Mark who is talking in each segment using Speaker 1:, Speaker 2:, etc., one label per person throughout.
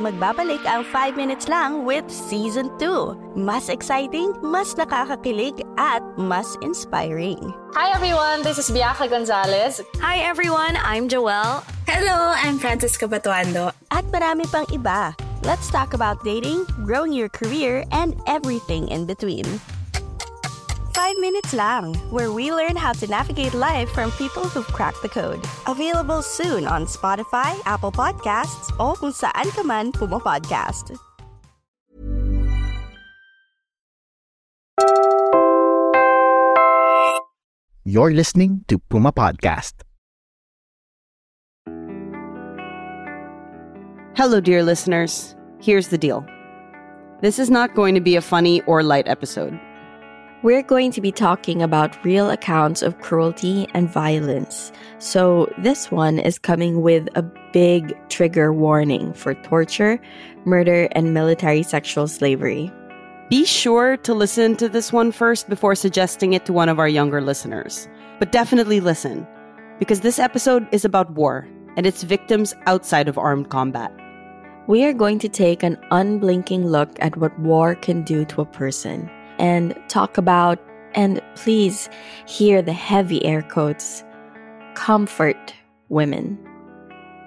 Speaker 1: magbabalik ang 5 minutes lang with Season 2. Mas exciting, mas nakakakilig, at mas inspiring.
Speaker 2: Hi everyone, this is Bianca Gonzalez.
Speaker 3: Hi everyone, I'm Joelle.
Speaker 4: Hello, I'm Francisca Batuando.
Speaker 1: At marami pang iba. Let's talk about dating, growing your career, and everything in between. 5 minutes lang, where we learn how to navigate life from people who've cracked the code. Available soon on Spotify, Apple Podcasts, o kung saan ka man pumapodcast.
Speaker 5: You're listening to Puma Podcast.
Speaker 6: Hello, dear listeners. Here's the deal this is not going to be a funny or light episode.
Speaker 3: We're going to be talking about real accounts of cruelty and violence. So, this one is coming with a big trigger warning for torture, murder, and military sexual slavery.
Speaker 6: Be sure to listen to this one first before suggesting it to one of our younger listeners. But definitely listen, because this episode is about war and its victims outside of armed combat.
Speaker 3: We are going to take an unblinking look at what war can do to a person and talk about, and please hear the heavy air quotes, comfort women.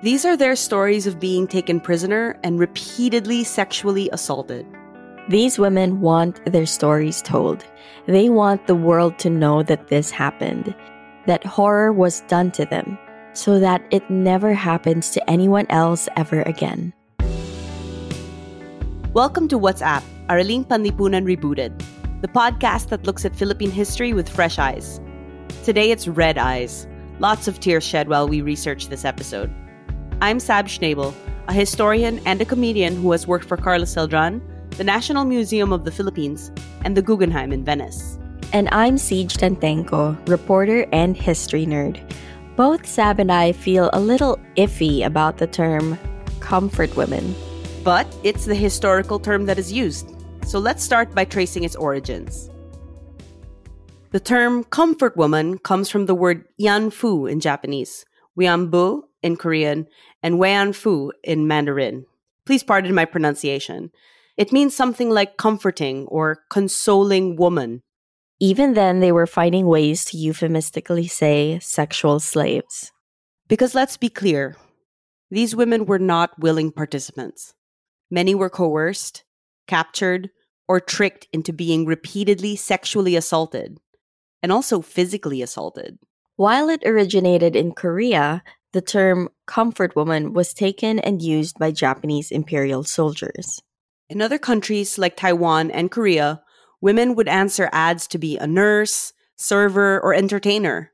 Speaker 6: These are their stories of being taken prisoner and repeatedly sexually assaulted.
Speaker 3: These women want their stories told. They want the world to know that this happened, that horror was done to them, so that it never happens to anyone else ever again.
Speaker 6: Welcome to What's AP, Araling Panlipunan Rebooted, the podcast that looks at Philippine history with fresh eyes. Today it's red eyes. Lots of tears shed while we research this episode. I'm Sab Schnabel, a historian and a comedian who has worked for Carlos Celdran, the National Museum of the Philippines, and the Guggenheim in Venice.
Speaker 3: And I'm Siege Tantenko, reporter and history nerd. Both Sab and I feel a little iffy about the term comfort women.
Speaker 6: But it's the historical term that is used. So let's start by tracing its origins. The term comfort woman comes from the word ianfu in Japanese, wianbu in Korean, and weianfu in Mandarin. Please pardon my pronunciation. It means something like comforting or consoling woman.
Speaker 3: Even then, they were finding ways to euphemistically say sexual slaves.
Speaker 6: Because let's be clear, these women were not willing participants. Many were coerced, captured, or tricked into being repeatedly sexually assaulted, and also physically assaulted.
Speaker 3: While it originated in Korea, the term comfort woman was taken and used by Japanese imperial soldiers.
Speaker 6: In other countries like Taiwan and Korea, women would answer ads to be a nurse, server, or entertainer.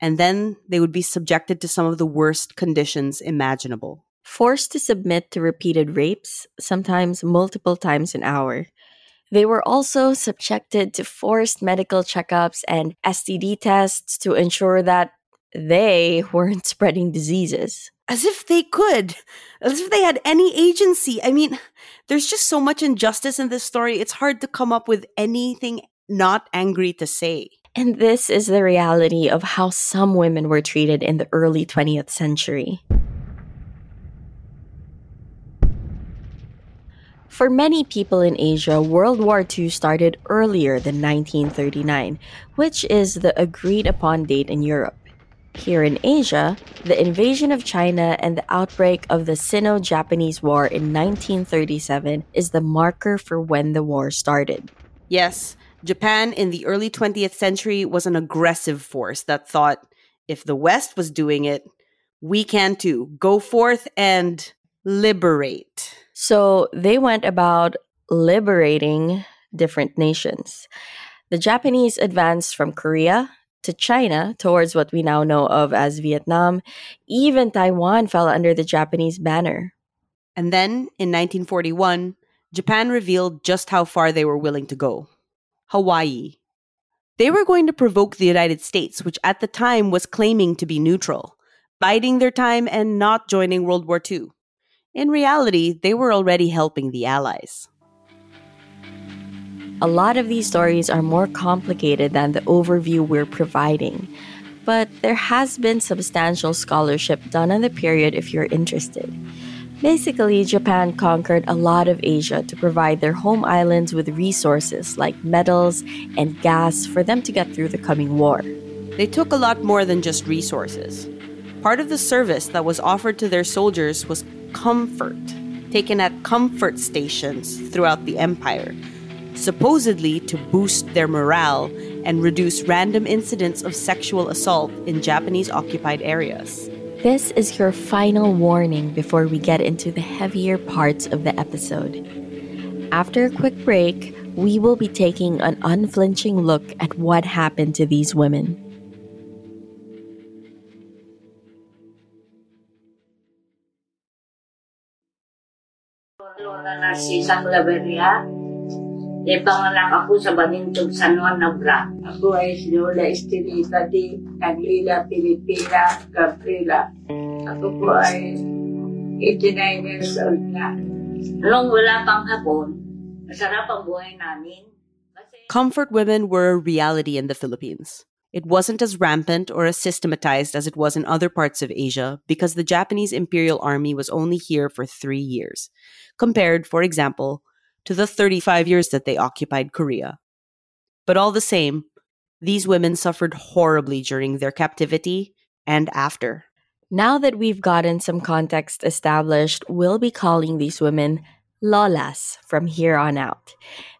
Speaker 6: And then they would be subjected to some of the worst conditions imaginable.
Speaker 3: Forced to submit to repeated rapes, sometimes multiple times an hour. They were also subjected to forced medical checkups and STD tests to ensure that they weren't spreading diseases.
Speaker 6: As if they could, as if they had any agency. I mean, there's just so much injustice in this story. It's hard to come up with anything not angry to say.
Speaker 3: And this is the reality of how some women were treated in the early 20th century. For many people in Asia, World War II started earlier than 1939, which is the agreed upon date in Europe. Here in Asia, the invasion of China and the outbreak of the Sino Japanese War in 1937 is the marker for when the war started.
Speaker 6: Yes, Japan in the early 20th century was an aggressive force that thought if the West was doing it, we can too. Go forth and liberate.
Speaker 3: So they went about liberating different nations. The Japanese advanced from Korea to China towards what we now know of as Vietnam. Even Taiwan fell under the Japanese banner.
Speaker 6: And then, in 1941, Japan revealed just how far they were willing to go Hawaii. They were going to provoke the United States, which at the time was claiming to be neutral, biding their time and not joining World War II. In reality, they were already helping the Allies.
Speaker 3: A lot of these stories are more complicated than the overview we're providing, but there has been substantial scholarship done on the period if you're interested. Basically, Japan conquered a lot of Asia to provide their home islands with resources like metals and gas for them to get through the coming war.
Speaker 6: They took a lot more than just resources. Part of the service that was offered to their soldiers was comfort, taken at comfort stations throughout the empire, supposedly to boost their morale and reduce random incidents of sexual assault in Japanese occupied areas.
Speaker 3: This is your final warning before we get into the heavier parts of the episode. After a quick break, we will be taking an unflinching look at what happened to these women.
Speaker 7: Lola Narcisa Claveria. Di panganak ako sa Banintog San Juan Nabra. Ako ay si Lola Estelita di Naglila, Pilipina, Gabriela. Ako po ay 89 years old na. Nung wala pang hapon, masarap ang buhay namin.
Speaker 6: Comfort women were a reality in the Philippines. It wasn't as rampant or as systematized as it was in other parts of Asia because the Japanese Imperial Army was only here for three years, compared, for example, to the 35 years that they occupied Korea. But all the same, these women suffered horribly during their captivity and after.
Speaker 3: Now that we've gotten some context established, we'll be calling these women lolas from here on out.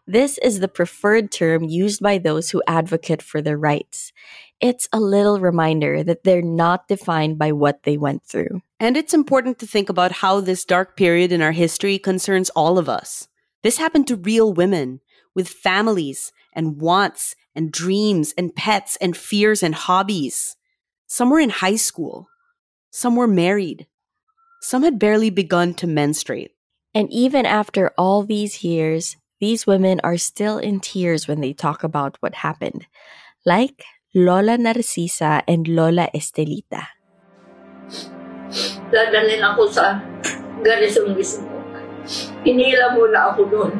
Speaker 3: This is the preferred term used by those who advocate for their rights. It's a little reminder that they're not defined by what they went through.
Speaker 6: And it's important to think about how this dark period in our history concerns all of us. This happened to real women with families and wants and dreams and pets and fears and hobbies. Some were in high school. Some were married. Some had barely begun to menstruate.
Speaker 3: And even after all these years, these women are still in tears when they talk about what happened, like Lola Narcisa and Lola Estelita.
Speaker 7: dadalhin ako sa garrison mismo. Hinila muna ako doon.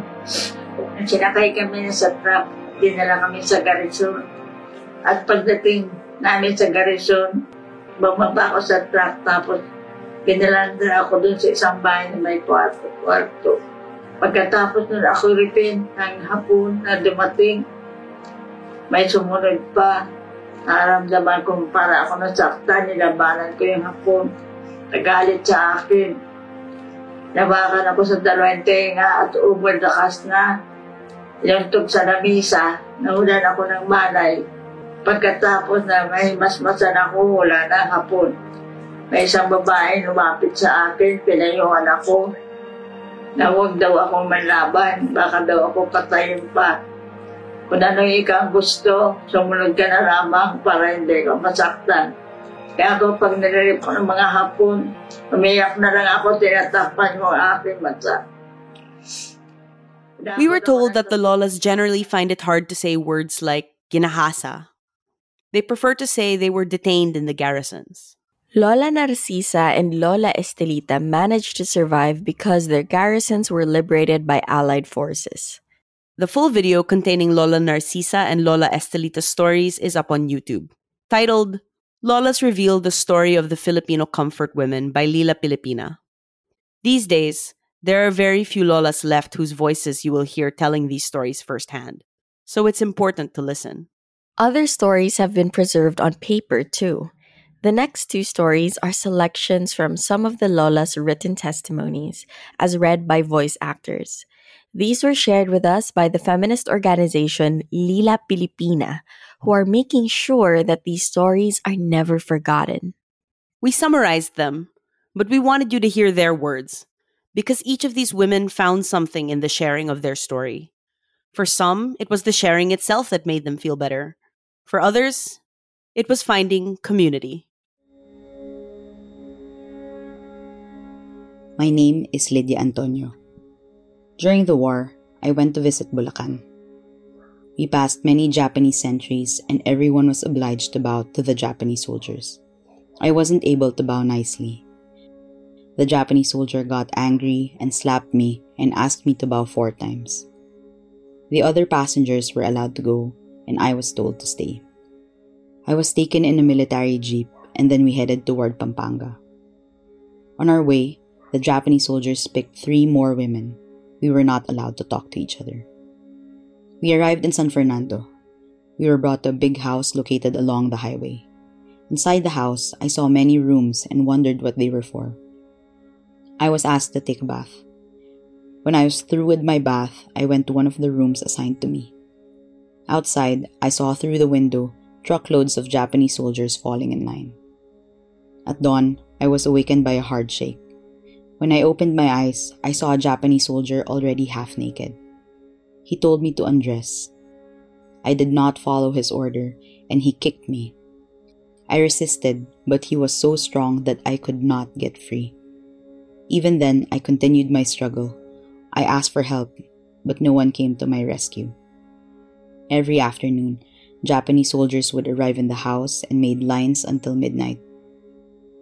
Speaker 7: Sinakay kami sa truck, dinala kami sa garrison. At pagdating namin sa garrison, bumaba ako sa truck tapos pinalanda ako doon sa isang bahay na may kwarto. kwarto. Pagkatapos nun ako ripin ng hapon na dumating, may sumunod pa. Naramdaman ko para ako nasaktan, nilabanan ko yung hapon. Nagalit sa akin. Nabakan ako sa dalawang tenga at umaldakas na. Ilantog sa lamisa, nahulan ako ng malay. Pagkatapos na may masmasan ako, wala na hapon. May isang babae lumapit sa akin, pinayuhan ako. Na huwag daw akong manlaban, baka daw ako patayin pa. Kung ano ikaw gusto, sumunod ka na lamang para hindi ka masaktan. Kaya ako pag nilirip ko ng mga hapon, umiyak na lang ako, tinatapan mo ang aking mata.
Speaker 6: We were told that the Lolas generally find it hard to say words like ginahasa. They prefer to say they were detained in the garrisons.
Speaker 3: Lola Narcisa and Lola Estelita managed to survive because their garrisons were liberated by Allied forces.
Speaker 6: The full video containing Lola Narcisa and Lola Estelita's stories is up on YouTube. Titled Lolas Reveal the Story of the Filipino Comfort Women by Lila Pilipina. These days, there are very few Lolas left whose voices you will hear telling these stories firsthand. So it's important to listen.
Speaker 3: Other stories have been preserved on paper too. The next two stories are selections from some of the Lola's written testimonies, as read by voice actors. These were shared with us by the feminist organization Lila Pilipina, who are making sure that these stories are never forgotten.
Speaker 6: We summarized them, but we wanted you to hear their words, because each of these women found something in the sharing of their story. For some, it was the sharing itself that made them feel better. For others, it was finding community.
Speaker 8: My name is Lydia Antonio. During the war, I went to visit Bulacan. We passed many Japanese sentries and everyone was obliged to bow to the Japanese soldiers. I wasn't able to bow nicely. The Japanese soldier got angry and slapped me and asked me to bow four times. The other passengers were allowed to go and I was told to stay. I was taken in a military jeep and then we headed toward Pampanga. On our way, the Japanese soldiers picked three more women. We were not allowed to talk to each other. We arrived in San Fernando. We were brought to a big house located along the highway. Inside the house, I saw many rooms and wondered what they were for. I was asked to take a bath. When I was through with my bath, I went to one of the rooms assigned to me. Outside, I saw through the window truckloads of Japanese soldiers falling in line. At dawn, I was awakened by a hard shake. When I opened my eyes, I saw a Japanese soldier already half naked. He told me to undress. I did not follow his order, and he kicked me. I resisted, but he was so strong that I could not get free. Even then, I continued my struggle. I asked for help, but no one came to my rescue. Every afternoon, Japanese soldiers would arrive in the house and made lines until midnight.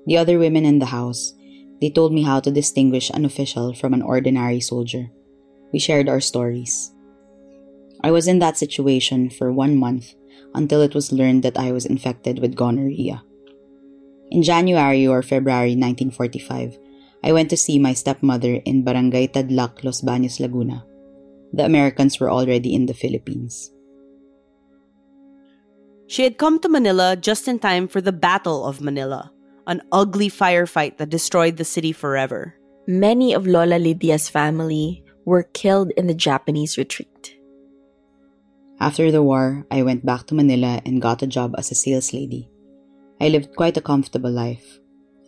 Speaker 8: The other women in the house, they told me how to distinguish an official from an ordinary soldier. We shared our stories. I was in that situation for one month until it was learned that I was infected with gonorrhea. In January or February 1945, I went to see my stepmother in Barangay Tadlac, Los Baños, Laguna. The Americans were already in the Philippines.
Speaker 6: She had come to Manila just in time for the Battle of Manila, an ugly firefight that destroyed the city forever.
Speaker 3: Many of Lola Lydia's family were killed in the Japanese retreat.
Speaker 8: After the war, I went back to Manila and got a job as a sales lady. I lived quite a comfortable life.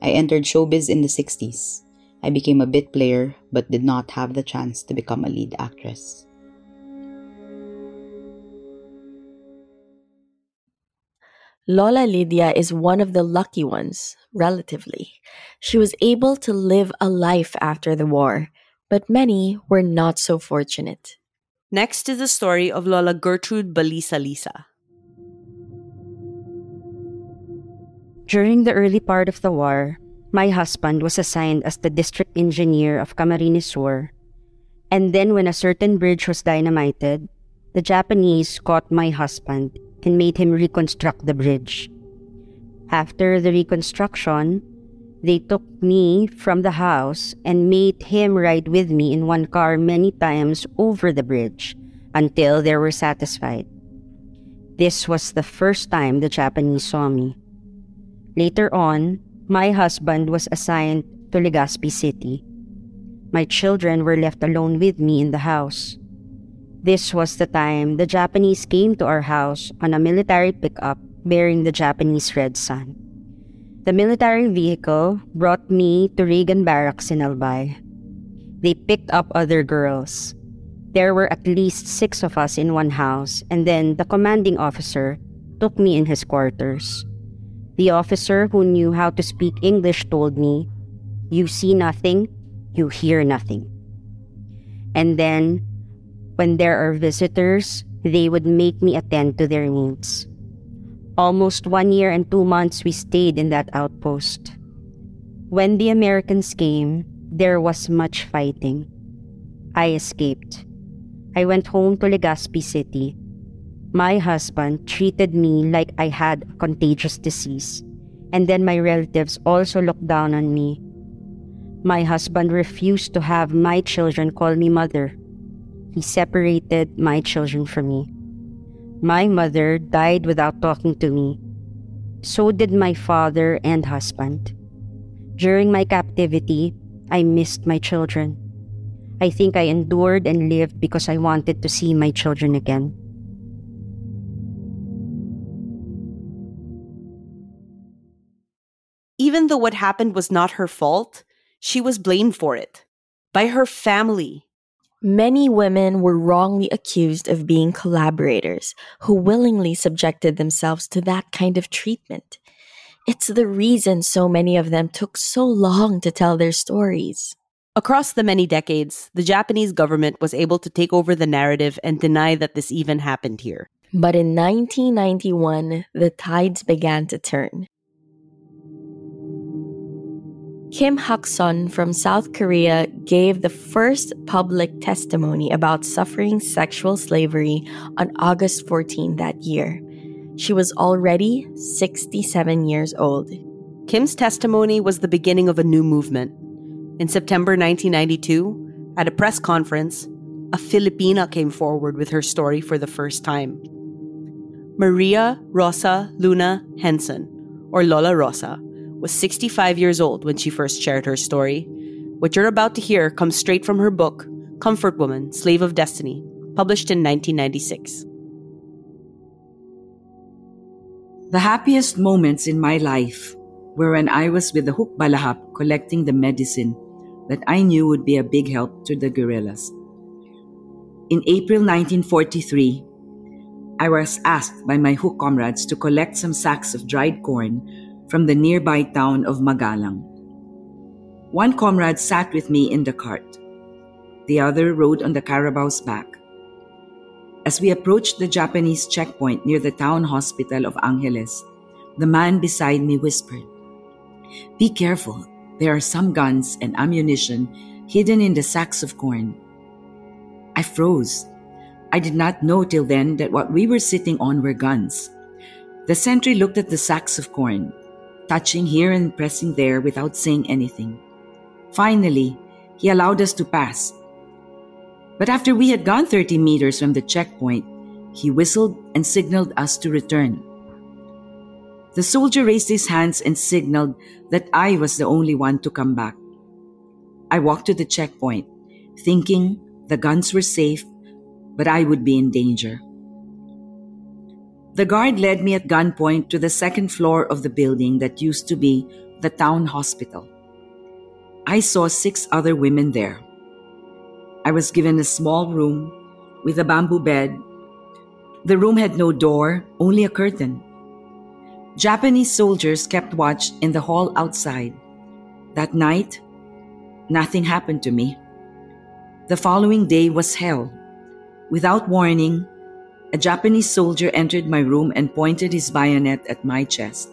Speaker 8: I entered showbiz in the 60s. I became a bit player but did not have the chance to become a lead actress.
Speaker 3: Lola Lydia is one of the lucky ones, relatively. She was able to live a life after the war, but many were not so fortunate.
Speaker 6: Next is the story of Lola Gertrude Balisa Lisa.
Speaker 9: During the early part of the war, my husband was assigned as the district engineer of Camarines Sur. And then, when a certain bridge was dynamited, the Japanese caught my husband and made him reconstruct the bridge. After the reconstruction, they took me from the house and made him ride with me in one car many times over the bridge until they were satisfied. This was the first time the Japanese saw me. Later on, my husband was assigned to Legazpi City. My children were left alone with me in the house. This was the time the Japanese came to our house on a military pickup bearing the Japanese Red Sun. The military vehicle brought me to Reagan Barracks in Albay. They picked up other girls. There were at least six of us in one house, and then the commanding officer took me in his quarters. The officer who knew how to speak English told me, You see nothing, you hear nothing. And then when there are visitors, they would make me attend to their needs. Almost one year and two months we stayed in that outpost. When the Americans came, there was much fighting. I escaped. I went home to Legazpi City. My husband treated me like I had a contagious disease, and then my relatives also looked down on me. My husband refused to have my children call me mother he separated my children from me. My mother died without talking to me. So did my father and husband. During my captivity, I missed my children. I think I endured and lived because I wanted to see my children again.
Speaker 6: Even though what happened was not her fault, she was blamed for it by her family.
Speaker 3: Many women were wrongly accused of being collaborators who willingly subjected themselves to that kind of treatment. It's the reason so many of them took so long to tell their stories.
Speaker 6: Across the many decades, the Japanese government was able to take over the narrative and deny that this even happened here.
Speaker 3: But in 1991, the tides began to turn. Kim Hak Son from South Korea gave the first public testimony about suffering sexual slavery on August 14 that year. She was already 67 years old.
Speaker 6: Kim's testimony was the beginning of a new movement. In September 1992, at a press conference, a Filipina came forward with her story for the first time. Maria Rosa Luna Henson, or Lola Rosa, was 65 years old when she first shared her story. What you're about to hear comes straight from her book, Comfort Woman, Slave of Destiny, published in 1996.
Speaker 10: The happiest moments in my life were when I was with the Hukbalahap collecting the medicine that I knew would be a big help to the guerrillas. In April 1943, I was asked by my Huk comrades to collect some sacks of dried corn from the nearby town of Magalang. One comrade sat with me in the cart. The other rode on the carabao's back. As we approached the Japanese checkpoint near the town hospital of Angeles, the man beside me whispered, Be careful, there are some guns and ammunition hidden in the sacks of corn. I froze. I did not know till then that what we were sitting on were guns. The sentry looked at the sacks of corn, touching here and pressing there without saying anything. Finally, he allowed us to pass but after we had gone 30 meters from the checkpoint, he whistled and signaled us to return. The soldier raised his hands and signaled that I was the only one to come back. I walked to the checkpoint, thinking the guns were safe, but I would be in danger. The guard led me at gunpoint to the second floor of the building that used to be the town hospital. I saw six other women there. I was given a small room with a bamboo bed. The room had no door, only a curtain. Japanese soldiers kept watch in the hall outside. That night, nothing happened to me. The following day was hell. Without warning, a Japanese soldier entered my room and pointed his bayonet at my chest.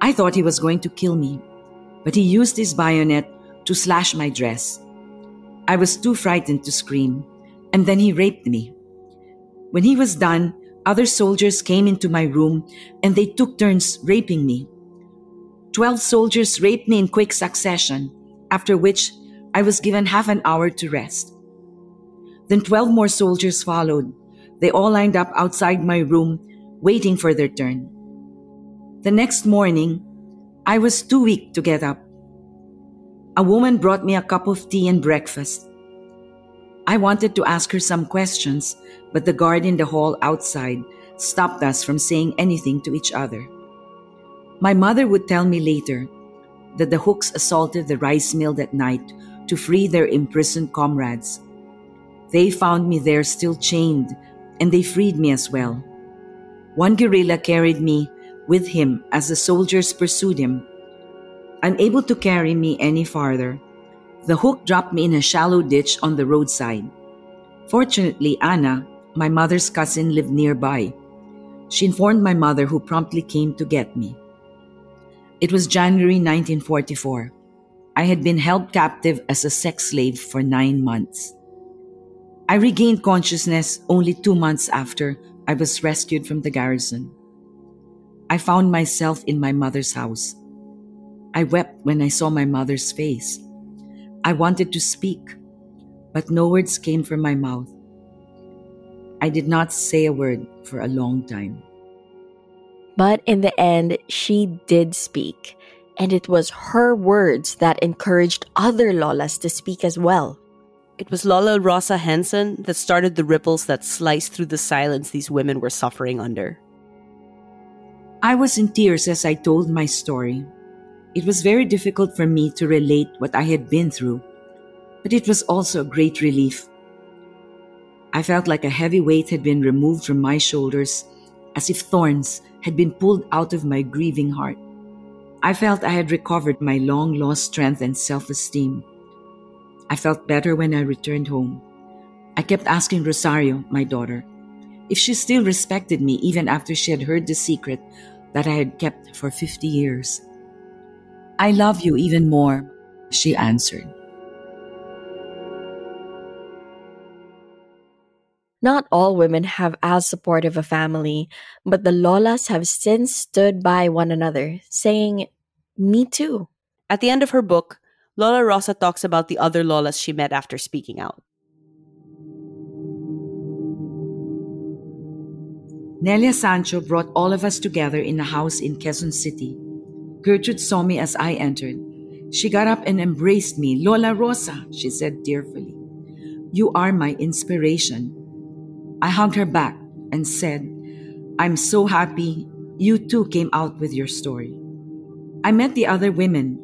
Speaker 10: I thought he was going to kill me, but he used his bayonet to slash my dress. I was too frightened to scream, and then he raped me. When he was done, other soldiers came into my room and they took turns raping me. Twelve soldiers raped me in quick succession, after which I was given half an hour to rest. Then twelve more soldiers followed. They all lined up outside my room, waiting for their turn. The next morning, I was too weak to get up. A woman brought me a cup of tea and breakfast. I wanted to ask her some questions, but the guard in the hall outside stopped us from saying anything to each other. My mother would tell me later that the Huks assaulted the rice mill that night to free their imprisoned comrades. They found me there still chained, and they freed me as well. One guerrilla carried me with him as the soldiers pursued him unable to carry me any farther. The Huk dropped me in a shallow ditch on the roadside. Fortunately, Anna, my mother's cousin, lived nearby. She informed my mother, who promptly came to get me. It was January 1944. I had been held captive as a sex slave for nine months. I regained consciousness only two months after I was rescued from the garrison. I found myself in my mother's house. I wept when I saw my mother's face. I wanted to speak, but no words came from my mouth. I did not say a word for a long time.
Speaker 3: But in the end, she did speak, and it was her words that encouraged other Lolas to speak as well.
Speaker 6: It was Lola Rosa Henson that started the ripples that sliced through the silence these women were suffering under.
Speaker 10: I was in tears as I told my story, it was very difficult for me to relate what I had been through, but it was also a great relief. I felt like a heavy weight had been removed from my shoulders, as if thorns had been pulled out of my grieving heart. I felt I had recovered my long lost strength and self esteem. I felt better when I returned home. I kept asking Rosario, my daughter, if she still respected me even after she had heard the secret that I had kept for 50 years. I love you even more, she answered.
Speaker 3: Not all women have as supportive a family, but the Lolas have since stood by one another, saying, Me too.
Speaker 6: At the end of her book, Lola Rosa talks about the other Lolas she met after speaking out.
Speaker 10: Nelia Sancho brought all of us together in a house in Quezon City. Gertrude saw me as I entered. She got up and embraced me. Lola Rosa, she said tearfully. You are my inspiration. I hugged her back and said, I'm so happy you too came out with your story. I met the other women,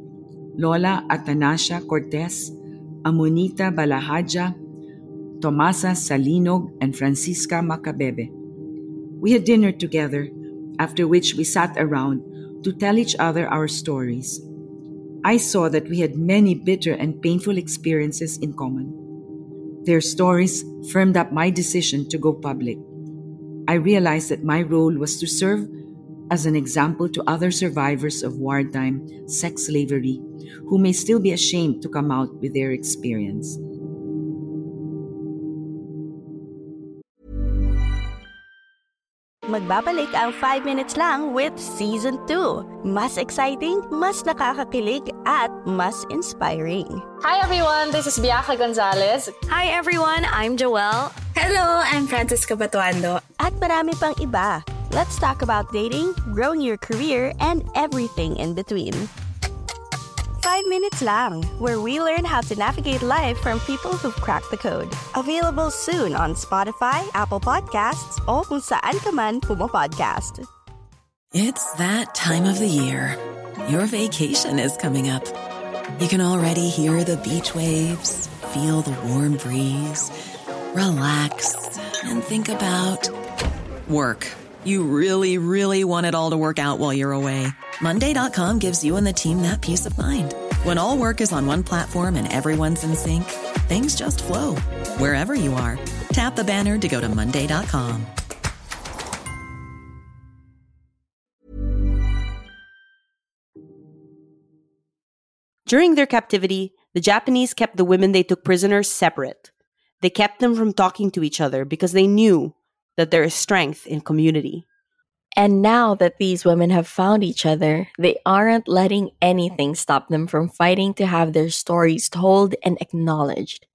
Speaker 10: Lola Atanacia Cortez, Amonita Balajadia, Tomasa Salinog, and Francisca Macabebe. We had dinner together, after which we sat around to tell each other our stories. I saw that we had many bitter and painful experiences in common. Their stories firmed up my decision to go public. I realized that my role was to serve as an example to other survivors of wartime sex slavery who may still be ashamed to come out with their experience.
Speaker 1: Magbabalik ang 5 minutes lang with Season 2. Mas exciting, mas nakakakilig, at mas inspiring.
Speaker 2: Hi everyone, this is Bianca Gonzalez.
Speaker 3: Hi everyone, I'm Joelle.
Speaker 4: Hello, I'm Francisca Batuando.
Speaker 1: At marami pang iba. Let's talk about dating, growing your career, and everything in between. 5 minutes lang, where we learn how to navigate life from people who've cracked the code. Available soon on Spotify, Apple Podcasts, o kung saan ka man pumapodcast.
Speaker 11: It's that time of the year. Your vacation is coming up. You can already hear the beach waves, feel the warm breeze, relax, and think about work. You really, really want it all to work out while you're away. Monday.com gives you and the team that peace of mind. When all work is on one platform and everyone's in sync, things just flow wherever you are. Tap the banner to go to Monday.com.
Speaker 6: During their captivity, the Japanese kept the women they took prisoners separate. They kept them from talking to each other because they knew that there is strength in community.
Speaker 3: And now that these women have found each other, they aren't letting anything stop them from fighting to have their stories told and acknowledged.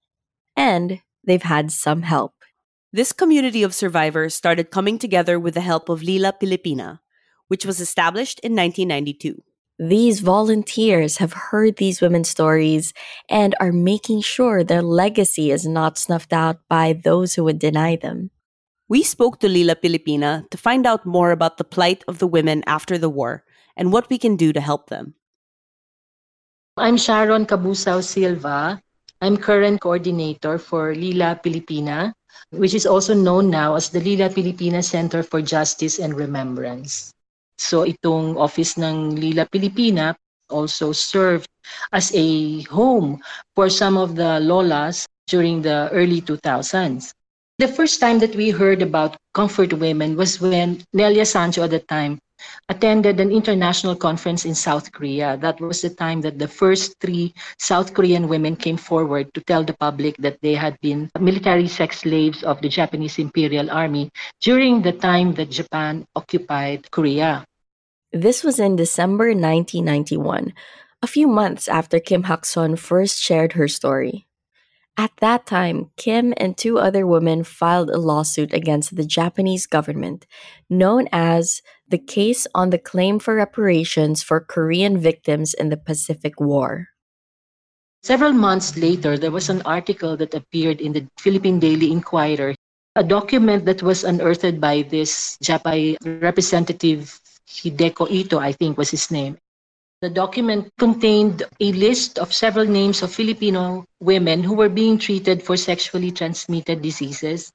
Speaker 3: And they've had some help.
Speaker 6: This community of survivors started coming together with the help of Lila Pilipina, which was established in 1992.
Speaker 3: These volunteers have heard these women's stories and are making sure their legacy is not snuffed out by those who would deny them.
Speaker 6: We spoke to Lila Pilipina to find out more about the plight of the women after the war and what we can do to help them.
Speaker 12: I'm Sharon Cabusao Silva. I'm current coordinator for Lila Pilipina, which is also known now as the Lila Pilipina Center for Justice and Remembrance. So itong office ng Lila Pilipina also served as a home for some of the lolas during the early 2000s. The first time that we heard about comfort women was when Nelia Sancho at the time attended an international conference in South Korea. That was the time that the first three South Korean women came forward to tell the public that they had been military sex slaves of the Japanese Imperial Army during the time that Japan occupied Korea.
Speaker 3: This was in December 1991, a few months after Kim Hak-son first shared her story. At that time, Kim and two other women filed a lawsuit against the Japanese government, known as the Case on the Claim for Reparations for Korean Victims in the Pacific War.
Speaker 12: Several months later, there was an article that appeared in the Philippine Daily Inquirer, a document that was unearthed by this Japanese representative Hideko Ito, I think was his name. The document contained a list of several names of Filipino women who were being treated for sexually transmitted diseases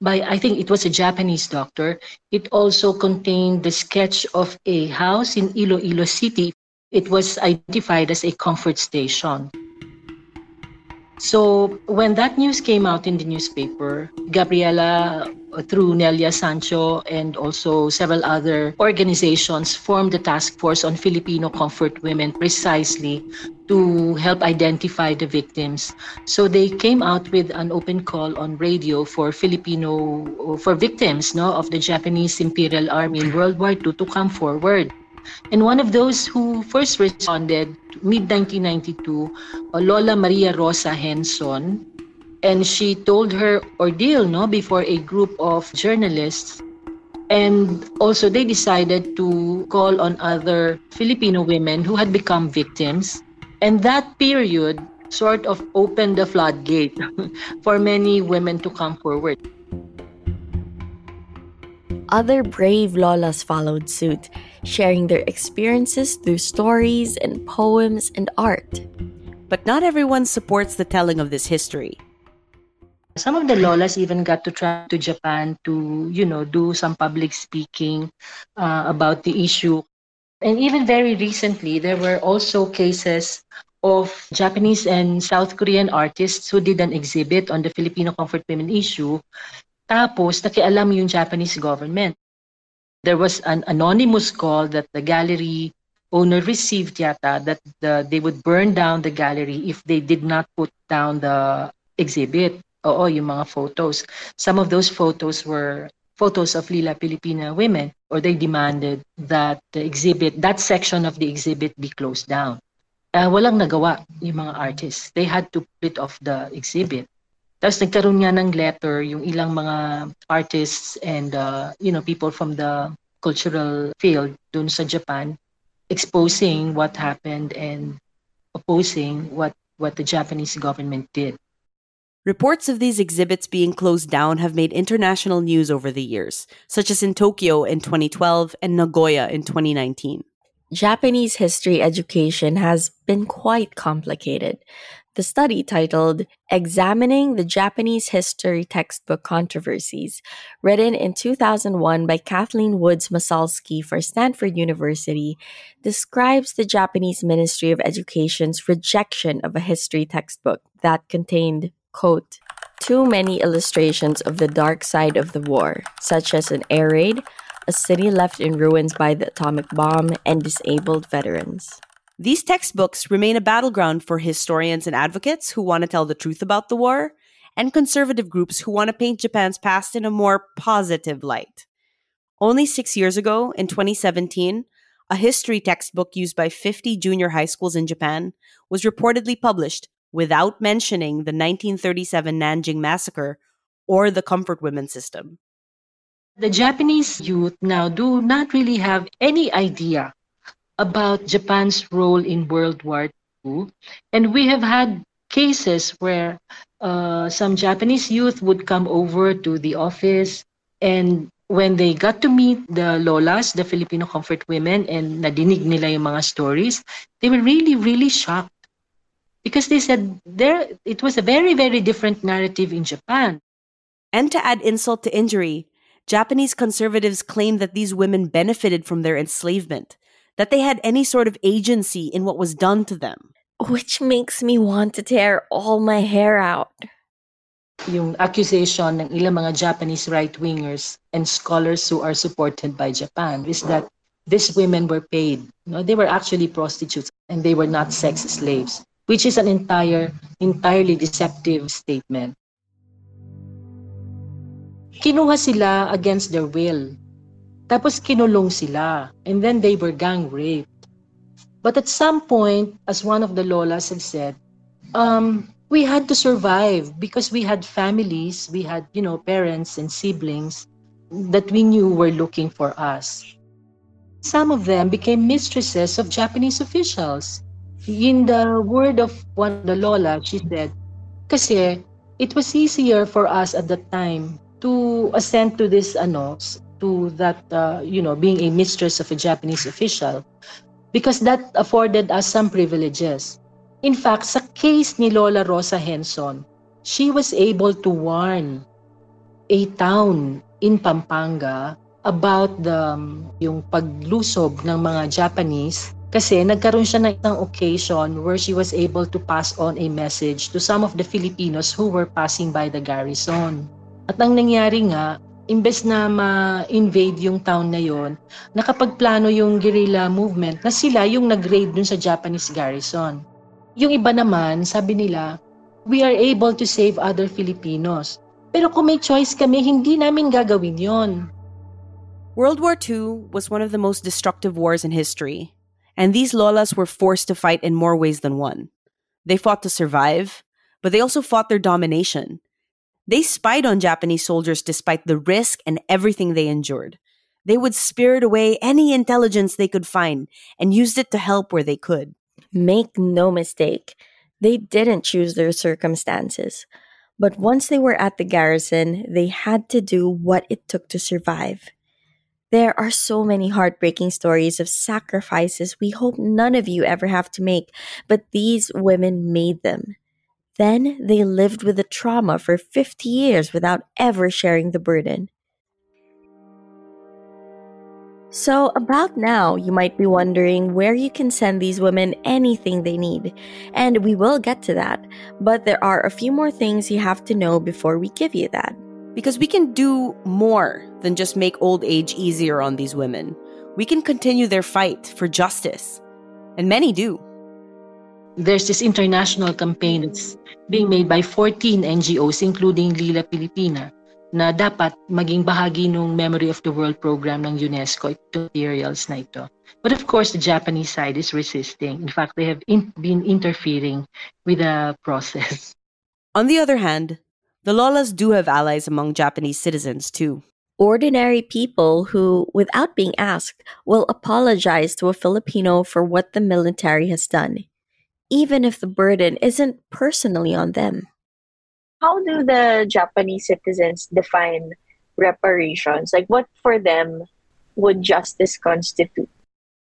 Speaker 12: by, I think it was a Japanese doctor. It also contained the sketch of a house in Iloilo City. It was identified as a comfort station. So when that news came out in the newspaper, Gabriela, uh, through Nelia Sancho and also several other organizations, formed the task force on Filipino comfort women precisely to help identify the victims. So they came out with an open call on radio for Filipino uh, for victims no, of the Japanese Imperial Army in World War II to come forward. And one of those who first responded, mid 1992, uh, Lola Maria Rosa Henson, and she told her ordeal no before a group of journalists. And also they decided to call on other Filipino women who had become victims. And that period sort of opened the floodgate for many women to come forward
Speaker 3: other brave lolas followed suit, sharing their experiences through stories and poems and art.
Speaker 6: But not everyone supports the telling of this history.
Speaker 12: Some of the lolas even got to travel to Japan to, you know, do some public speaking uh, about the issue. And even very recently, there were also cases of Japanese and South Korean artists who did an exhibit on the Filipino comfort women issue Tapos, nakialam yung Japanese government. There was an anonymous call that the gallery owner received yata that the, they would burn down the gallery if they did not put down the exhibit. Oo, yung mga photos. Some of those photos were photos of Lila Filipina women or they demanded that the exhibit, that section of the exhibit be closed down. Uh, walang nagawa yung mga artists. They had to split off the exhibit. Tapos nagkaroon nga ng letter yung ilang mga artists and uh, you know people from the cultural field dun sa Japan exposing what happened and opposing what what the Japanese government did.
Speaker 6: Reports of these exhibits being closed down have made international news over the years, such as in Tokyo in 2012 and Nagoya in 2019.
Speaker 3: Japanese history education has been quite complicated. The study, titled Examining the Japanese History Textbook Controversies, written in 2001 by Kathleen Woods Masalski for Stanford University, describes the Japanese Ministry of Education's rejection of a history textbook that contained, quote, too many illustrations of the dark side of the war, such as an air raid, a city left in ruins by the atomic bomb, and disabled veterans.
Speaker 6: These textbooks remain a battleground for historians and advocates who want to tell the truth about the war, and conservative groups who want to paint Japan's past in a more positive light. Only six years ago, in 2017, a history textbook used by 50 junior high schools in Japan was reportedly published without mentioning the 1937 Nanjing Massacre or the Comfort Women system.
Speaker 12: The Japanese youth now do not really have any idea about Japan's role in World War II. And we have had cases where uh, some Japanese youth would come over to the office and when they got to meet the lolas, the Filipino comfort women, and nadinig nila yung mga stories, they were really, really shocked. Because they said there it was a very, very different narrative in Japan.
Speaker 6: And to add insult to injury, Japanese conservatives claim that these women benefited from their enslavement that they had any sort of agency in what was done to them.
Speaker 3: Which makes me want to tear all my hair out.
Speaker 12: Yung accusation ng ilang mga Japanese right-wingers and scholars who are supported by Japan is that these women were paid. No, they were actually prostitutes and they were not sex slaves, which is an entire, entirely deceptive statement. Kinuha sila against their will Tapos kinulong sila. And then they were gang raped. But at some point, as one of the lolas had said, um, we had to survive because we had families, we had, you know, parents and siblings that we knew were looking for us. Some of them became mistresses of Japanese officials. In the word of one the lola, she said, kasi it was easier for us at that time to ascend to this ano, to that, uh, you know, being a mistress of a Japanese official because that afforded us some privileges. In fact, sa case ni Lola Rosa Henson, she was able to warn a town in Pampanga about the um, yung paglusob ng mga Japanese kasi nagkaroon siya ng isang occasion where she was able to pass on a message to some of the Filipinos who were passing by the garrison. At ang nangyari nga, imbes na ma-invade yung town na yon, nakapagplano yung guerrilla movement na sila yung nag-raid dun sa Japanese garrison. Yung iba naman, sabi nila, we are able to save other Filipinos. Pero kung may choice kami, hindi namin gagawin yon.
Speaker 6: World War II was one of the most destructive wars in history, and these lolas were forced to fight in more ways than one. They fought to survive, but they also fought their domination. They spied on Japanese soldiers despite the risk and everything they endured. They would spirit away any intelligence they could find and used it to help where they could.
Speaker 3: Make no mistake, they didn't choose their circumstances. But once they were at the garrison, they had to do what it took to survive. There are so many heartbreaking stories of sacrifices we hope none of you ever have to make, but these women made them. Then they lived with the trauma for 50 years without ever sharing the burden. So, about now, you might be wondering where you can send these women anything they need. And we will get to that. But there are a few more things you have to know before we give you that.
Speaker 6: Because we can do more than just make old age easier on these women. We can continue their fight for justice. And many do.
Speaker 12: There's this international campaign that's being made by 14 NGOs, including Lila Pilipina, na dapat maging bahagi ng Memory of the World program ng UNESCO ito materials na ito. But of course, the Japanese side is resisting. In fact, they have in, been interfering with the process.
Speaker 6: On the other hand, the Lolas do have allies among Japanese citizens too.
Speaker 3: Ordinary people who, without being asked, will apologize to a Filipino for what the military has done, even if the burden isn't personally on them
Speaker 13: how do the Japanese citizens define reparations? Like, what for them would justice constitute?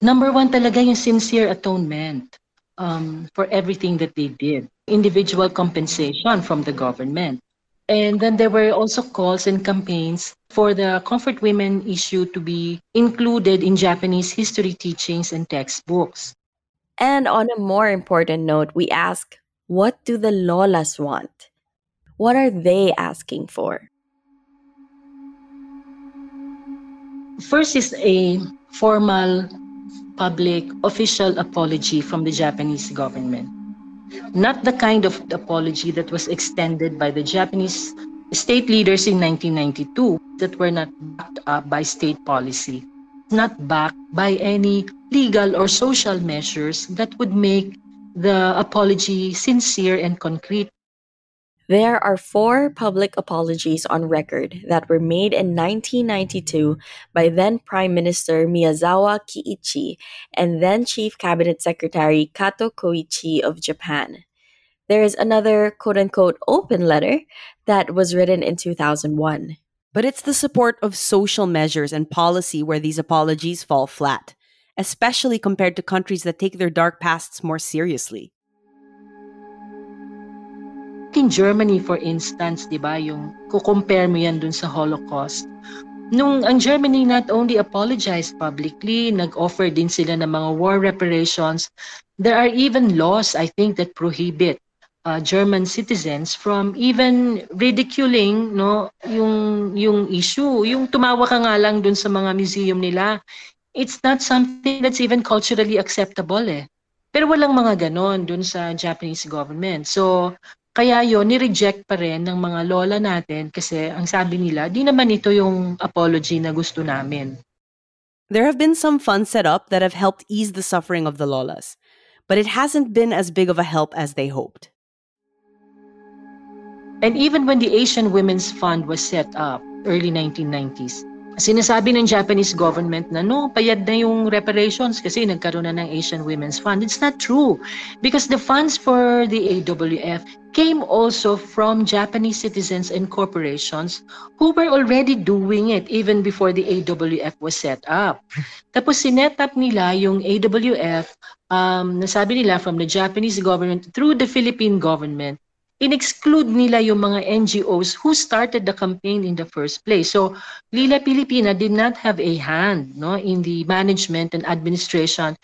Speaker 12: Number one talaga yung sincere atonement um, for everything that they did. Individual compensation from the government. And then there were also calls and campaigns for the comfort women issue to be included in Japanese history teachings and textbooks.
Speaker 3: And on a more important note, we ask, what do the Lolas want? What are they asking for?
Speaker 12: First is a formal public official apology from the Japanese government. Not the kind of apology that was extended by the Japanese state leaders in 1992 that were not backed up by state policy, not backed by any legal or social measures that would make the apology sincere and concrete.
Speaker 3: There are four public apologies on record that were made in 1992 by then Prime Minister Miyazawa Kiichi and then Chief Cabinet Secretary Kato Koichi of Japan. There is another quote unquote open letter that was written in 2001.
Speaker 6: But it's the support of social measures and policy where these apologies fall flat, especially compared to countries that take their dark pasts more seriously.
Speaker 12: in Germany, for instance, di ba, yung kukompare mo yan dun sa Holocaust, nung ang Germany not only apologized publicly, nag-offer din sila ng mga war reparations, there are even laws, I think, that prohibit uh, German citizens from even ridiculing no yung yung issue yung tumawa ka nga lang dun sa mga museum nila it's not something that's even culturally acceptable eh pero walang mga ganon dun sa Japanese government so Kaya yon ni-reject pa rin ng mga lola natin kasi ang sabi nila, di naman ito yung apology na gusto namin.
Speaker 6: There have been some funds set up that have helped ease the suffering of the lolas, but it hasn't been as big of a help as they hoped.
Speaker 12: And even when the Asian Women's Fund was set up, early 1990s, sinasabi ng Japanese government na no, payad na yung reparations kasi nagkaroon na ng Asian Women's Fund. It's not true because the funds for the AWF came also from Japanese citizens and corporations who were already doing it even before the AWF was set up. Tapos sinet up nila yung AWF, um, nasabi nila from the Japanese government through the Philippine government in-exclude nila yung mga NGOs who started the campaign in the first place. So, Lila Pilipina did not have a hand no, in the management and administration.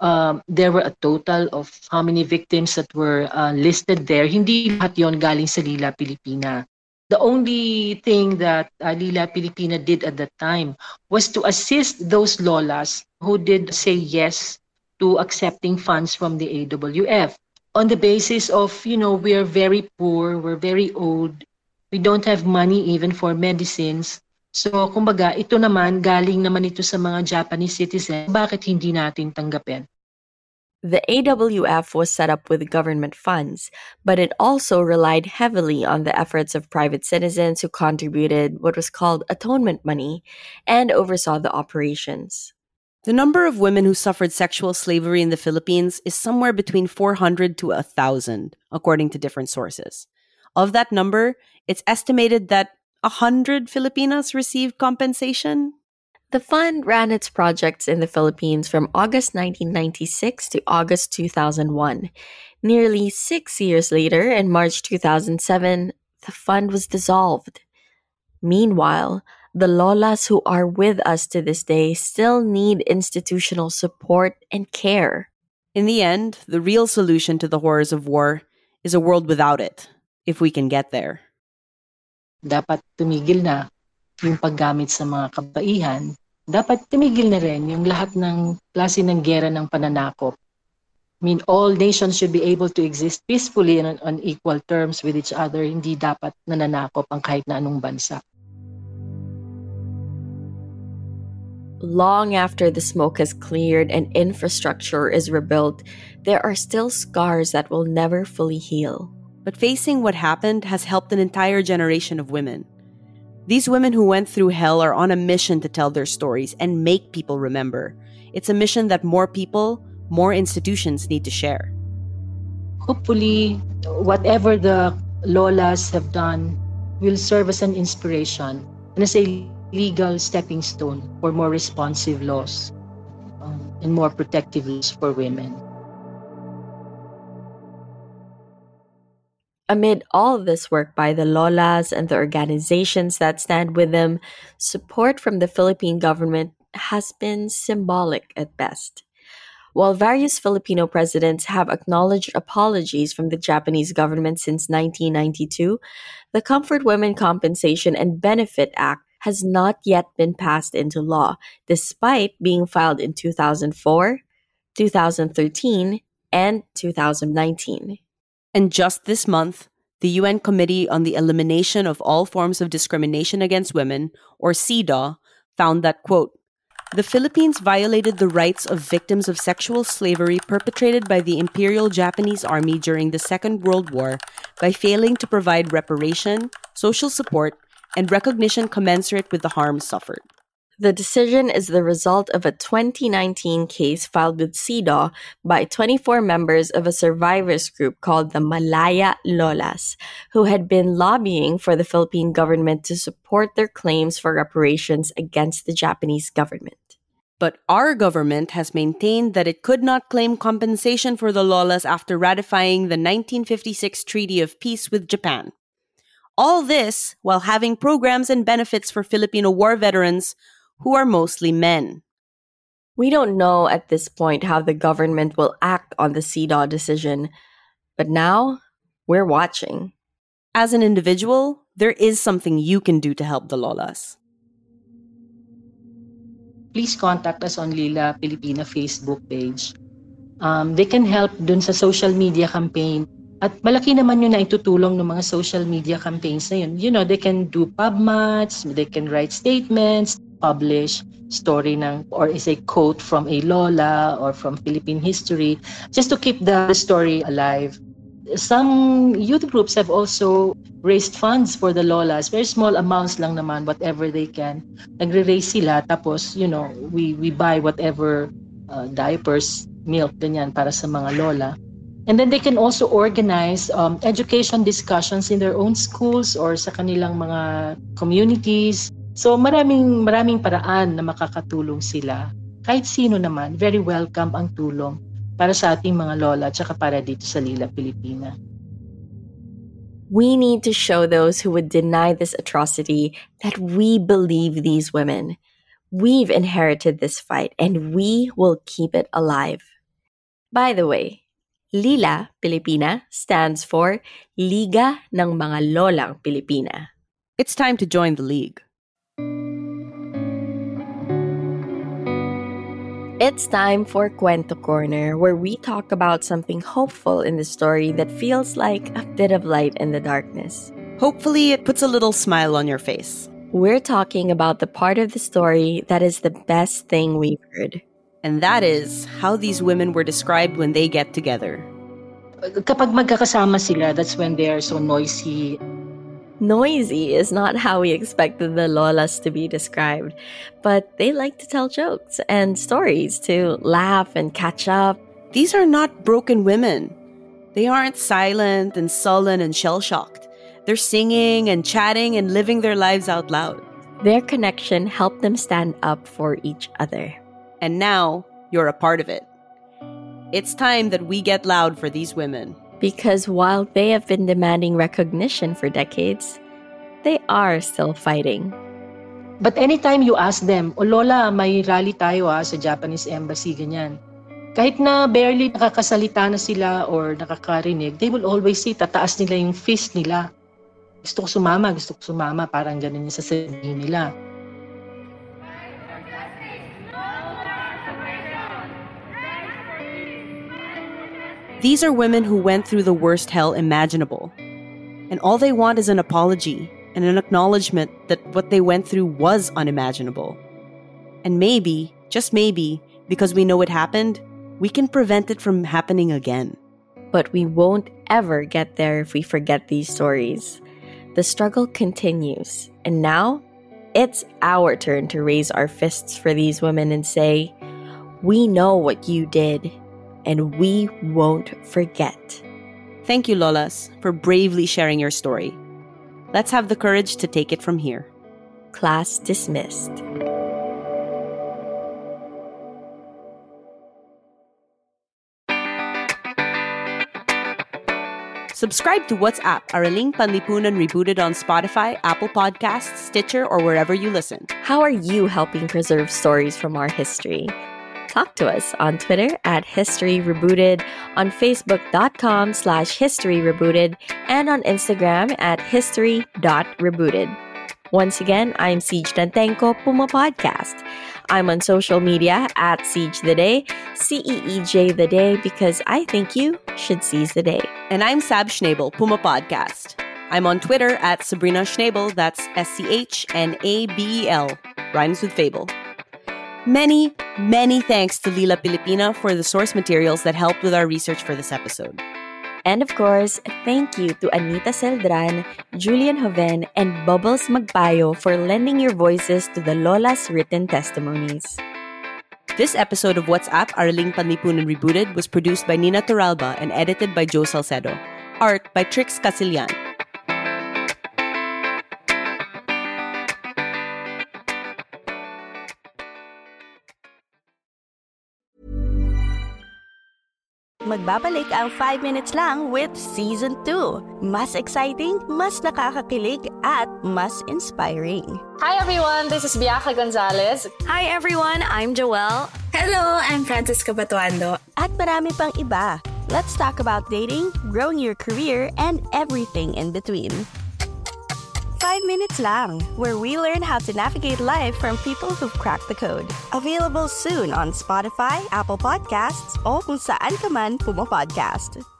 Speaker 12: Um, there were a total of how many victims that were uh, listed there. Hindi lahat yon galing sa Lila Pilipina. The only thing that uh, Lila Pilipina did at that time was to assist those lolas who did say yes to accepting funds from the AWF on the basis of, you know, we're very poor, we're very old, we don't have money even for medicines. So, kumbaga, ito naman, galing naman ito sa mga Japanese citizens. Bakit hindi natin tanggapin?
Speaker 3: The AWF was set up with government funds, but it also relied heavily on the efforts of private citizens who contributed what was called atonement money and oversaw the operations.
Speaker 6: The number of women who suffered sexual slavery in the Philippines is somewhere between 400 to 1,000, according to different sources. Of that number, it's estimated that 100 Filipinas received compensation.
Speaker 3: The fund ran its projects in the Philippines from August 1996 to August 2001. Nearly six years later, in March 2007, the fund was dissolved. Meanwhile, the Lolas who are with us to this day still need institutional support and care.
Speaker 6: In the end, the real solution to the horrors of war is a world without it, if we can get there.
Speaker 12: Dapat tumigil na yung paggamit sa mga kabaihan. Dapat tumigil na rin yung lahat ng klase ng gera ng pananakop. I mean, all nations should be able to exist peacefully and on, on equal terms with each other. Hindi dapat nananakop ang kahit na anong bansa.
Speaker 3: Long after the smoke has cleared and infrastructure is rebuilt, there are still scars that will never fully heal.
Speaker 6: But facing what happened has helped an entire generation of women. These women who went through hell are on a mission to tell their stories and make people remember. It's a mission that more people, more institutions need to share.
Speaker 12: Hopefully, whatever the Lolas have done will serve as an inspiration and as a legal stepping stone for more responsive laws um, and more protective laws for women.
Speaker 3: Amid all this work by the Lolas and the organizations that stand with them, support from the Philippine government has been symbolic at best. While various Filipino presidents have acknowledged apologies from the Japanese government since 1992, the Comfort Women Compensation and Benefit Act has not yet been passed into law, despite being filed in 2004, 2013, and 2019.
Speaker 6: And just this month, the UN Committee on the Elimination of All Forms of Discrimination Against Women, or CEDAW, found that, quote, the Philippines violated the rights of victims of sexual slavery perpetrated by the Imperial Japanese Army during the Second World War by failing to provide reparation, social support, and recognition commensurate with the harm suffered.
Speaker 3: The decision is the result of a 2019 case filed with CEDAW by 24 members of a survivors group called the Malaya Lolas, who had been lobbying for the Philippine government to support their claims for reparations against the Japanese government.
Speaker 6: But our government has maintained that it could not claim compensation for the Lolas after ratifying the 1956 Treaty of Peace with Japan. All this while having programs and benefits for Filipino war veterans who are mostly men.
Speaker 3: We don't know at this point how the government will act on the CEDAW decision, but now we're watching.
Speaker 6: As an individual, there is something you can do to help the Lolas.
Speaker 12: Please contact us on Lila Pilipina Facebook page. Um, they can help dun sa social media campaign At malaki naman yun na itutulong ng mga social media campaigns na yun. You know, they can do pub mats, they can write statements, publish story ng or is a quote from a lola or from Philippine history just to keep the story alive. Some youth groups have also raised funds for the lolas. Very small amounts lang naman, whatever they can. Nagre-raise sila, tapos, you know, we, we buy whatever uh, diapers, milk, ganyan, para sa mga lola. And then they can also organize um, education discussions in their own schools or sa kanilang mga communities. So maraming maraming paraan na makakatulong sila. Kahit sino naman, very welcome ang tulong para sa ating mga lola at para dito sa Lila, Pilipina.
Speaker 3: We need to show those who would deny this atrocity that we believe these women. We've inherited this fight and we will keep it alive. By the way, Lila Pilipina stands for Liga ng Mga Lolang Pilipina.
Speaker 6: It's time to join the league.
Speaker 3: It's time for Cuento Corner, where we talk about something hopeful in the story that feels like a bit of light in the darkness.
Speaker 6: Hopefully, it puts a little smile on your face.
Speaker 3: We're talking about the part of the story that is the best thing we've heard.
Speaker 6: And that is how these women were described when they get together.
Speaker 12: Kapag magkakasama sila, that's when they are so noisy.
Speaker 3: Noisy is not how we expected the Lolas to be described, but they like to tell jokes and stories to laugh and catch up.
Speaker 6: These are not broken women. They aren't silent and sullen and shell shocked. They're singing and chatting and living their lives out loud.
Speaker 3: Their connection helped them stand up for each other.
Speaker 6: And now you're a part of it. It's time that we get loud for these women.
Speaker 3: Because while they have been demanding recognition for decades, they are still fighting.
Speaker 12: But anytime you ask them, O Lola, may rally tayo ah, sa Japanese Embassy, ganyan. Kahit na barely nakakasalita na sila or nakakarinig, they will always say, tataas nila yung fist nila. Gusto ko sumama, gusto ko sumama, parang ganun yung sasabihin nila.
Speaker 6: These are women who went through the worst hell imaginable. And all they want is an apology and an acknowledgement that what they went through was unimaginable. And maybe, just maybe, because we know it happened, we can prevent it from happening again.
Speaker 3: But we won't ever get there if we forget these stories. The struggle continues, and now it's our turn to raise our fists for these women and say, We know what you did, and we won't forget.
Speaker 6: Thank you, Lolas, for bravely sharing your story. Let's have the courage to take it from here.
Speaker 3: Class dismissed.
Speaker 6: Subscribe to What's AP, Araling Panlipunan Rebooted on Spotify, Apple Podcasts, Stitcher, or wherever you listen.
Speaker 3: How are you helping preserve stories from our history? Talk to us on Twitter at History Rebooted, on Facebook.com slash History Rebooted, and on Instagram at History.rebooted. Once again, I'm Ceej Tantengco, Puma Podcast. I'm on social media at Siege the Day, C E E J the Day, because I think you should seize the day.
Speaker 6: And I'm Sab Schnabel, Puma Podcast. I'm on Twitter at Sabrina Schnabel, that's S C H N A B E L, rhymes with fable. Many, many thanks to Lila Pilipina for the source materials that helped with our research for this episode.
Speaker 3: And of course, thank you to Anita Celdran, Julian Hoven, and Bubbles Magpayo for lending your voices to the Lola's written testimonies.
Speaker 6: This episode of What's AP, Araling Panlipunan Rebooted was produced by Nina Toralba and edited by Joe Salcedo. Art by Trix Casilian.
Speaker 1: Magbabalik ang 5 minutes lang with Season 2. Mas exciting, mas nakakakilig, at mas inspiring.
Speaker 2: Hi everyone, this is Bianca Gonzalez.
Speaker 14: Hi everyone, I'm Joelle.
Speaker 4: Hello, I'm Francisca Batuando.
Speaker 1: At marami pang iba. Let's talk about dating, growing your career, and everything in between. 5 minutes lang, where we learn how to navigate life from people who've cracked the code. Available soon on Spotify, Apple Podcasts, o kung saan ka man pumapodcast.